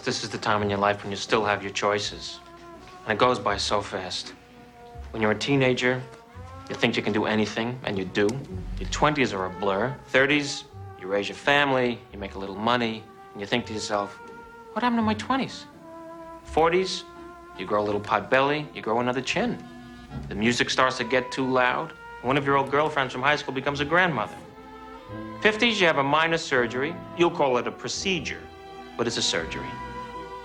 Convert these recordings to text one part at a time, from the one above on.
This is the time in your life when you still have your choices. And it goes by so fast. When you're a teenager, you think you can do anything, and you do. Your 20s are a blur. 30s, you raise your family, you make a little money, and you think to yourself, what happened to my 20s? 40s, you grow a little pot belly, you grow another chin. The music starts to get too loud. One of your old girlfriends from high school becomes a grandmother. 50s, you have a minor surgery. You'll call it a procedure, but it's a surgery.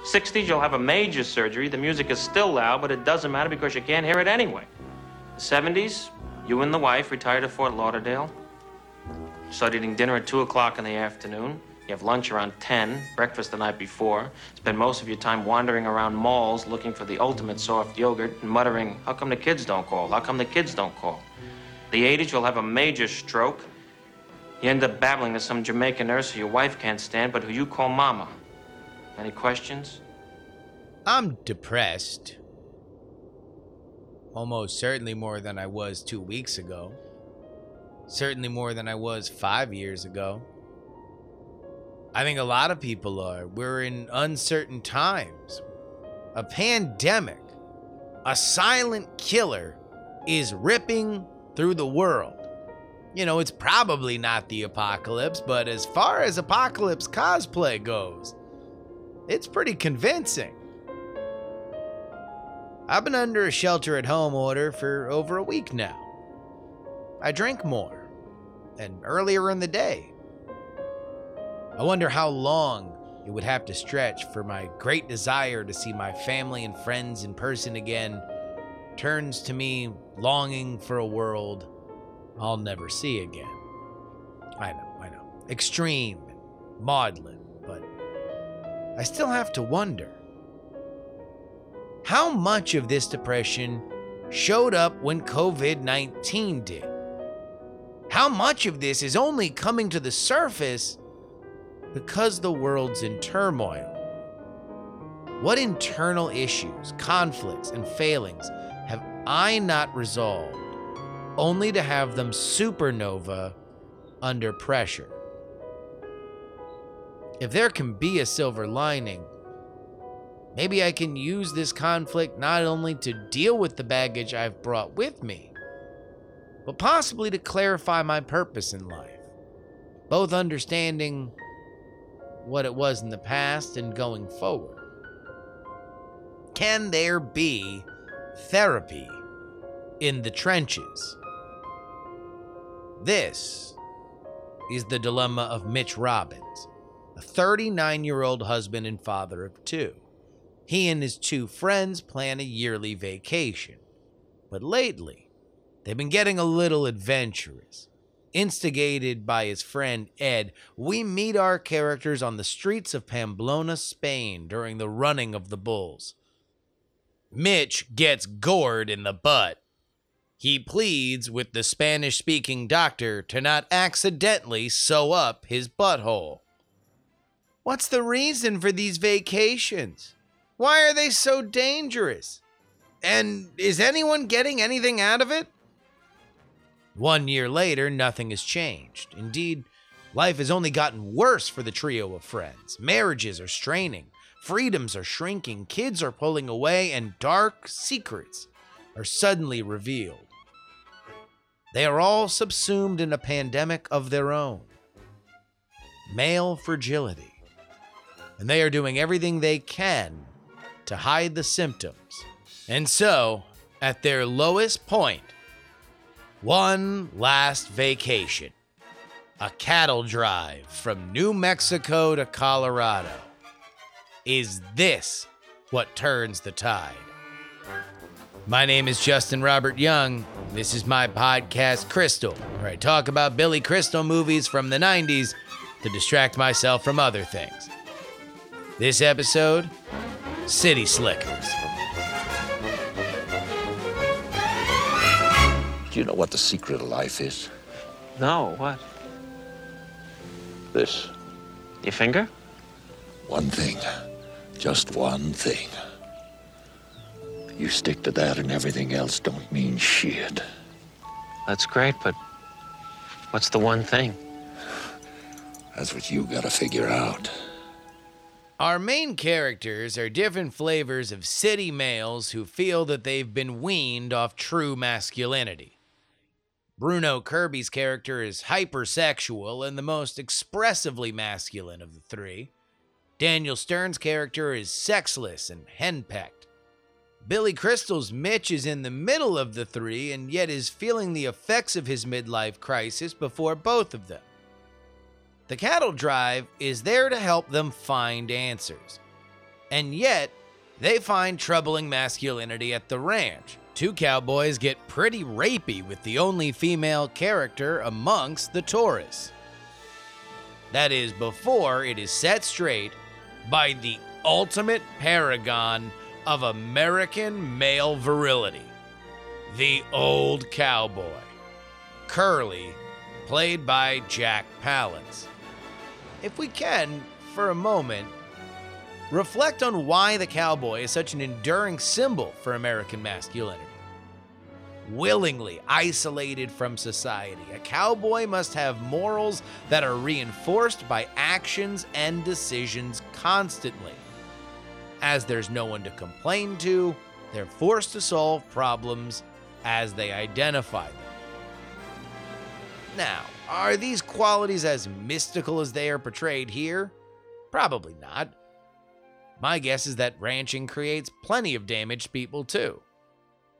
60s, you'll have a major surgery. The music is still loud, but it doesn't matter because you can't hear it anyway. The 70s, you and the wife retire to Fort Lauderdale. Start eating dinner at 2 o'clock in the afternoon. You have lunch around 10, breakfast the night before. Spend most of your time wandering around malls looking for the ultimate soft yogurt and muttering, How come the kids don't call? How come the kids don't call? The 80s, you'll have a major stroke. You end up babbling to some Jamaican nurse who your wife can't stand, but who you call mama. Any questions? I'm depressed. Almost certainly more than I was two weeks ago. Certainly more than I was five years ago. I think a lot of people are. We're in uncertain times. A pandemic, a silent killer, is ripping through the world. You know, it's probably not the apocalypse, but as far as apocalypse cosplay goes, it's pretty convincing. I've been under a shelter at home order for over a week now. I drink more, and earlier in the day. I wonder how long it would have to stretch for my great desire to see my family and friends in person again turns to me longing for a world I'll never see again. I know, I know. Extreme, maudlin, but I still have to wonder how much of this depression showed up when COVID 19 did? How much of this is only coming to the surface because the world's in turmoil? What internal issues, conflicts, and failings have I not resolved only to have them supernova under pressure? If there can be a silver lining, maybe I can use this conflict not only to deal with the baggage I've brought with me, but possibly to clarify my purpose in life, both understanding what it was in the past and going forward. Can there be therapy in the trenches? This is the dilemma of Mitch Robbins, a 39 year old husband and father of two. He and his two friends plan a yearly vacation, but lately, they've been getting a little adventurous. Instigated by his friend Ed, we meet our characters on the streets of Pamplona, Spain during the running of the bulls. Mitch gets gored in the butt. He pleads with the Spanish speaking doctor to not accidentally sew up his butthole. What's the reason for these vacations? Why are they so dangerous? And is anyone getting anything out of it? One year later, nothing has changed. Indeed, life has only gotten worse for the trio of friends. Marriages are straining, freedoms are shrinking, kids are pulling away, and dark secrets are suddenly revealed. They are all subsumed in a pandemic of their own male fragility. And they are doing everything they can to hide the symptoms. And so, at their lowest point, one last vacation a cattle drive from New Mexico to Colorado. Is this what turns the tide? My name is Justin Robert Young. This is my podcast, Crystal, where I talk about Billy Crystal movies from the 90s to distract myself from other things. This episode City Slickers. Do you know what the secret of life is? No, what? This. Your finger? One thing. Just one thing. You stick to that and everything else don't mean shit. That's great, but what's the one thing? That's what you gotta figure out. Our main characters are different flavors of city males who feel that they've been weaned off true masculinity. Bruno Kirby's character is hypersexual and the most expressively masculine of the three. Daniel Stern's character is sexless and henpecked. Billy Crystal's Mitch is in the middle of the three and yet is feeling the effects of his midlife crisis before both of them. The cattle drive is there to help them find answers. And yet, they find troubling masculinity at the ranch. Two cowboys get pretty rapey with the only female character amongst the Taurus. That is before it is set straight by the ultimate paragon of American male virility the old cowboy, Curly, played by Jack Palance if we can, for a moment, reflect on why the cowboy is such an enduring symbol for American masculinity. Willingly isolated from society, a cowboy must have morals that are reinforced by actions and decisions constantly. As there's no one to complain to, they're forced to solve problems as they identify them. Now, are these qualities as mystical as they are portrayed here? Probably not. My guess is that ranching creates plenty of damaged people too.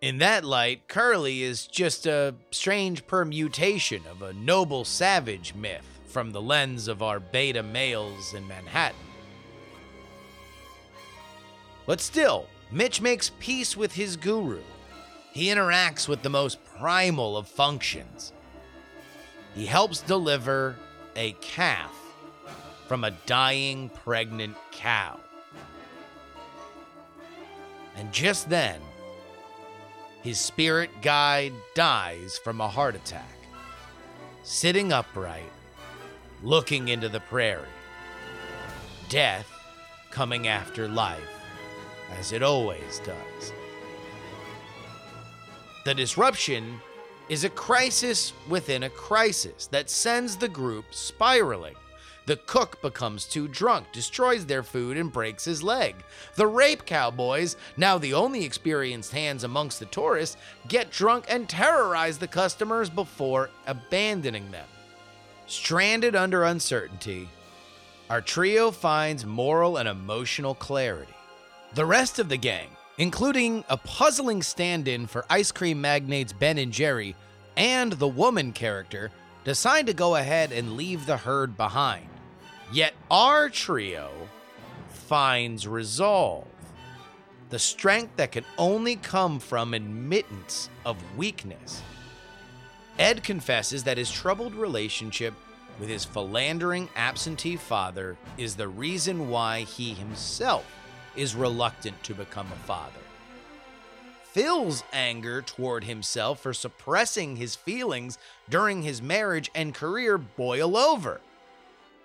In that light, Curly is just a strange permutation of a noble savage myth from the lens of our beta males in Manhattan. But still, Mitch makes peace with his guru. He interacts with the most primal of functions he helps deliver a calf from a dying pregnant cow. And just then, his spirit guide dies from a heart attack, sitting upright, looking into the prairie. Death coming after life, as it always does. The disruption is a crisis within a crisis that sends the group spiraling. The cook becomes too drunk, destroys their food, and breaks his leg. The rape cowboys, now the only experienced hands amongst the tourists, get drunk and terrorize the customers before abandoning them. Stranded under uncertainty, our trio finds moral and emotional clarity. The rest of the gang, including a puzzling stand-in for ice cream magnates Ben and Jerry and the woman character, decide to go ahead and leave the herd behind. Yet our trio finds resolve, the strength that can only come from admittance of weakness. Ed confesses that his troubled relationship with his philandering absentee father is the reason why he himself is reluctant to become a father. Phil's anger toward himself for suppressing his feelings during his marriage and career boil over,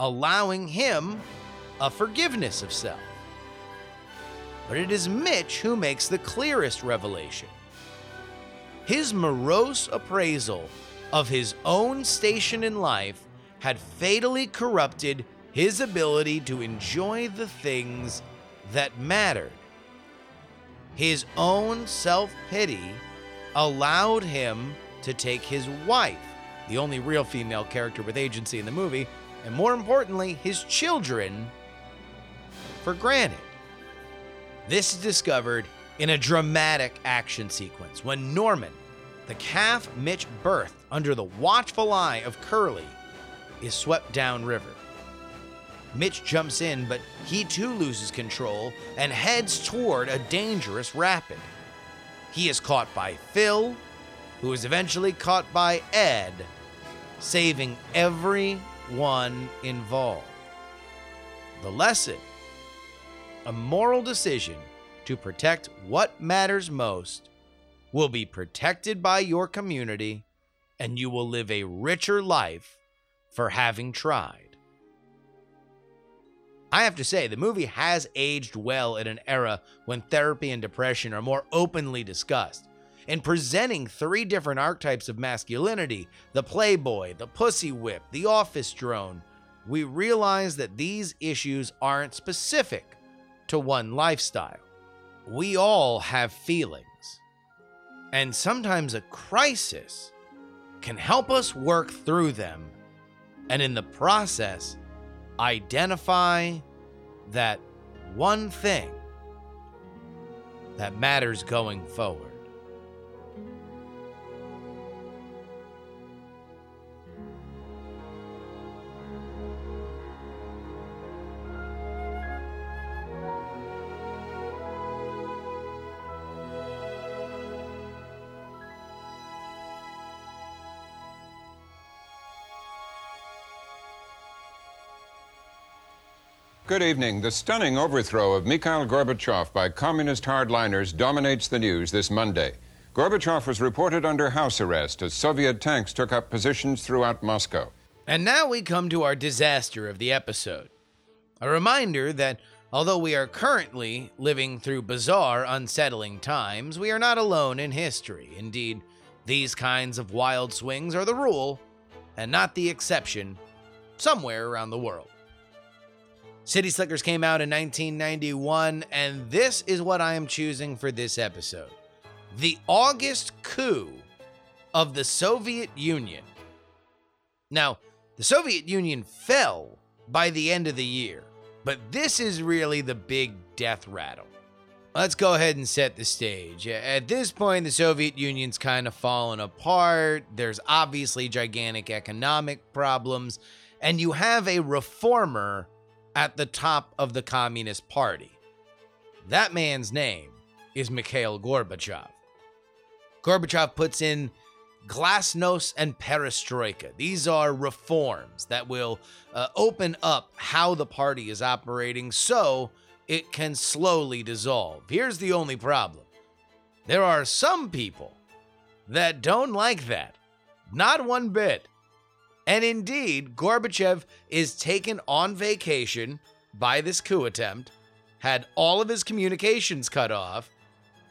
allowing him a forgiveness of self. But it is Mitch who makes the clearest revelation. His morose appraisal of his own station in life had fatally corrupted his ability to enjoy the things that mattered. His own self pity allowed him to take his wife, the only real female character with agency in the movie, and more importantly, his children, for granted. This is discovered in a dramatic action sequence when Norman, the calf Mitch birthed under the watchful eye of Curly, is swept downriver. Mitch jumps in, but he too loses control and heads toward a dangerous rapid. He is caught by Phil, who is eventually caught by Ed, saving everyone involved. The lesson a moral decision to protect what matters most will be protected by your community, and you will live a richer life for having tried. I have to say, the movie has aged well in an era when therapy and depression are more openly discussed. In presenting three different archetypes of masculinity the playboy, the pussy whip, the office drone we realize that these issues aren't specific to one lifestyle. We all have feelings. And sometimes a crisis can help us work through them and in the process identify that one thing that matters going forward. Good evening. The stunning overthrow of Mikhail Gorbachev by communist hardliners dominates the news this Monday. Gorbachev was reported under house arrest as Soviet tanks took up positions throughout Moscow. And now we come to our disaster of the episode. A reminder that although we are currently living through bizarre, unsettling times, we are not alone in history. Indeed, these kinds of wild swings are the rule and not the exception somewhere around the world. City Slickers came out in 1991, and this is what I am choosing for this episode the August coup of the Soviet Union. Now, the Soviet Union fell by the end of the year, but this is really the big death rattle. Let's go ahead and set the stage. At this point, the Soviet Union's kind of fallen apart. There's obviously gigantic economic problems, and you have a reformer at the top of the Communist Party. That man's name is Mikhail Gorbachev. Gorbachev puts in glasnost and perestroika. These are reforms that will uh, open up how the party is operating so it can slowly dissolve. Here's the only problem there are some people that don't like that. Not one bit. And indeed, Gorbachev is taken on vacation by this coup attempt, had all of his communications cut off,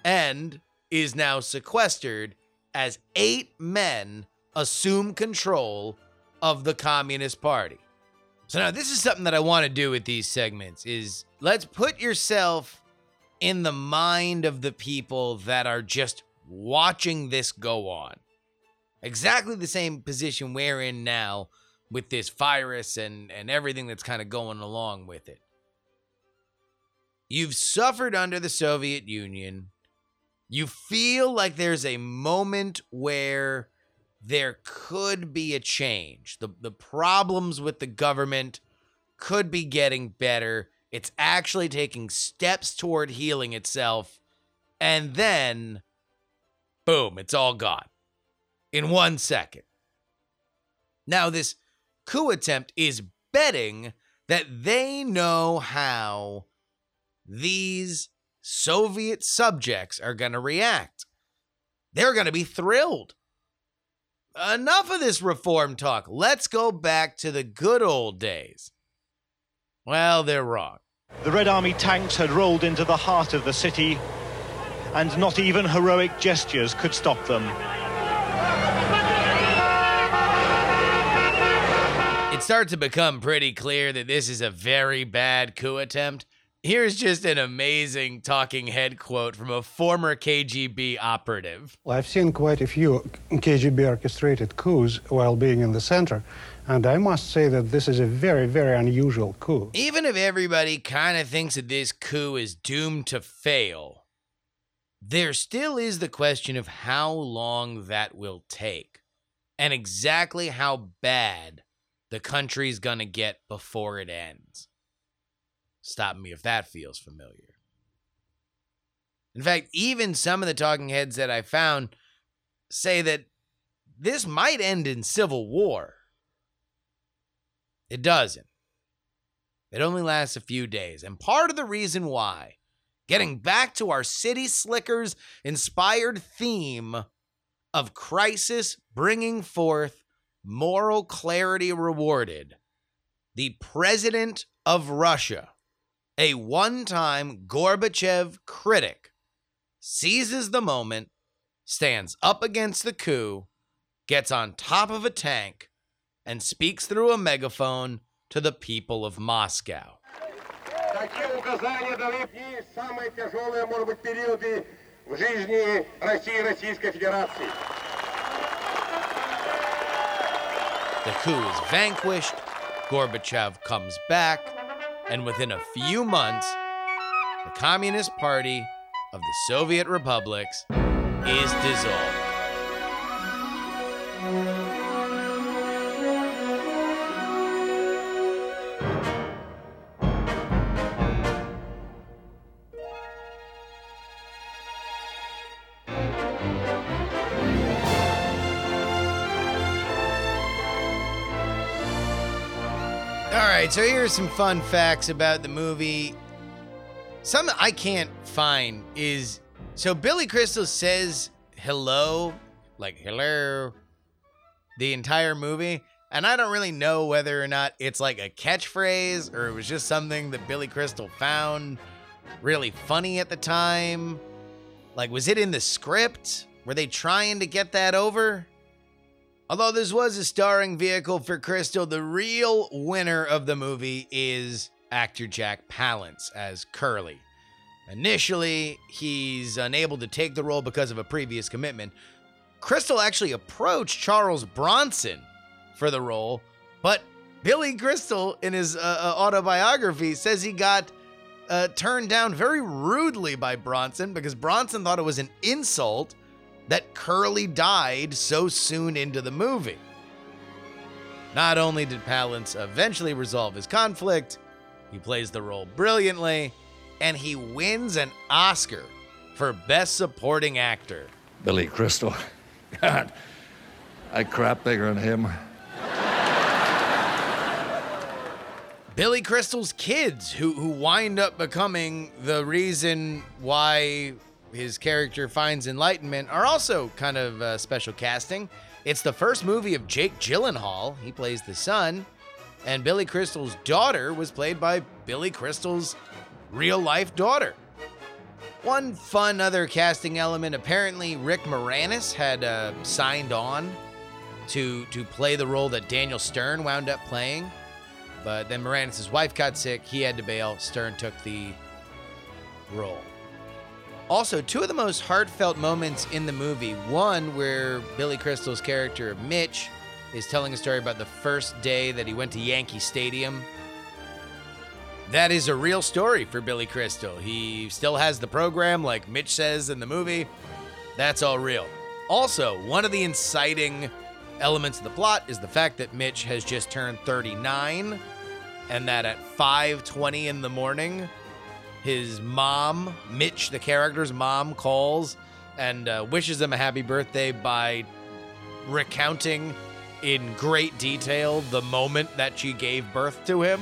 and is now sequestered as eight men assume control of the Communist Party. So now this is something that I want to do with these segments is let's put yourself in the mind of the people that are just watching this go on exactly the same position we're in now with this virus and, and everything that's kind of going along with it. You've suffered under the Soviet Union. You feel like there's a moment where there could be a change. The, the problems with the government could be getting better. It's actually taking steps toward healing itself. And then, boom, it's all gone in one second. Now, this coup attempt is betting that they know how these Soviet subjects are going to react. They're going to be thrilled. Enough of this reform talk. Let's go back to the good old days. Well, they're wrong. The Red Army tanks had rolled into the heart of the city, and not even heroic gestures could stop them. Starts to become pretty clear that this is a very bad coup attempt. Here's just an amazing talking head quote from a former KGB operative. Well, I've seen quite a few KGB orchestrated coups while being in the center, and I must say that this is a very, very unusual coup. Even if everybody kind of thinks that this coup is doomed to fail, there still is the question of how long that will take and exactly how bad the country's gonna get before it ends. Stop me if that feels familiar. In fact, even some of the talking heads that I found say that this might end in civil war. It doesn't. It only lasts a few days. And part of the reason why, getting back to our City Slickers inspired theme of crisis bringing forth moral clarity rewarded, the president of Russia, a one time Gorbachev critic, seizes the moment, stands up against the coup, gets on top of a tank, and speaks through a megaphone to the people of Moscow. Такие указания даны в самые тяжелые, может быть, периоды в жизни России и Российской Федерации. The coup is vanquished, Gorbachev comes back, and within a few months, the Communist Party of the Soviet republics is dissolved. Right, so here are some fun facts about the movie. Something I can't find is so Billy Crystal says hello, like hello, the entire movie. And I don't really know whether or not it's like a catchphrase or it was just something that Billy Crystal found really funny at the time. Like, was it in the script? Were they trying to get that over? Although this was a starring vehicle for Crystal, the real winner of the movie is actor Jack Palance as Curly. Initially, he's unable to take the role because of a previous commitment. Crystal actually approached Charles Bronson for the role, but Billy Crystal, in his uh, uh, autobiography, says he got uh, turned down very rudely by Bronson because Bronson thought it was an insult that Curly died so soon into the movie. Not only did Palance eventually resolve his conflict, he plays the role brilliantly, and he wins an Oscar for Best Supporting Actor. Billy Crystal. God, I crap bigger than him. Billy Crystal's kids, who who wind up becoming the reason why his character finds enlightenment, are also kind of uh, special casting. It's the first movie of Jake Gyllenhaal. He plays the son, and Billy Crystal's daughter was played by Billy Crystal's real life daughter. One fun other casting element apparently, Rick Moranis had uh, signed on to, to play the role that Daniel Stern wound up playing. But then Moranis' wife got sick. He had to bail. Stern took the role. Also, two of the most heartfelt moments in the movie one where Billy Crystal's character, Mitch, is telling a story about the first day that he went to Yankee Stadium. That is a real story for Billy Crystal. He still has the program, like Mitch says in the movie. That's all real. Also, one of the inciting elements of the plot is the fact that Mitch has just turned 39 and that at 5:20 in the morning his mom, Mitch the character's mom calls and uh, wishes him a happy birthday by recounting in great detail the moment that she gave birth to him.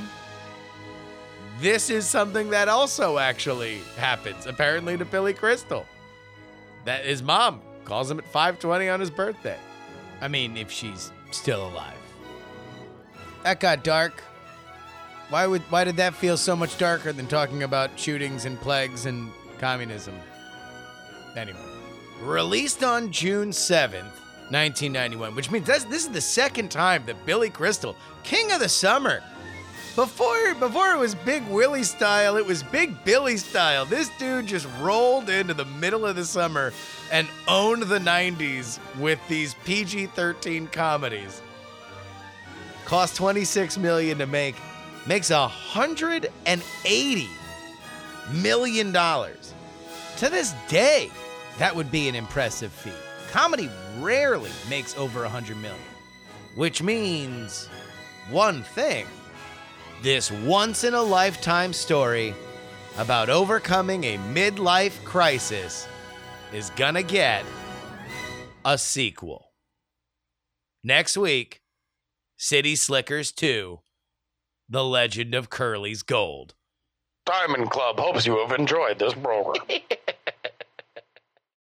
This is something that also actually happens apparently to Billy Crystal. That his mom calls him at 5:20 on his birthday. I mean, if she's still alive. That got dark. Why would why did that feel so much darker than talking about shootings and plagues and communism? Anyway, released on June 7th, 1991, which means that's, this is the second time that Billy Crystal, King of the Summer, before before it was Big Willie style, it was Big Billy style. This dude just rolled into the middle of the summer and owned the 90s with these PG-13 comedies. Cost 26 million to make, makes a 180 million dollars. To this day, that would be an impressive feat. Comedy rarely makes over 100 million, which means one thing this once in a lifetime story about overcoming a midlife crisis is gonna get a sequel. Next week, City Slickers 2 The Legend of Curly's Gold. Diamond Club hopes you have enjoyed this program.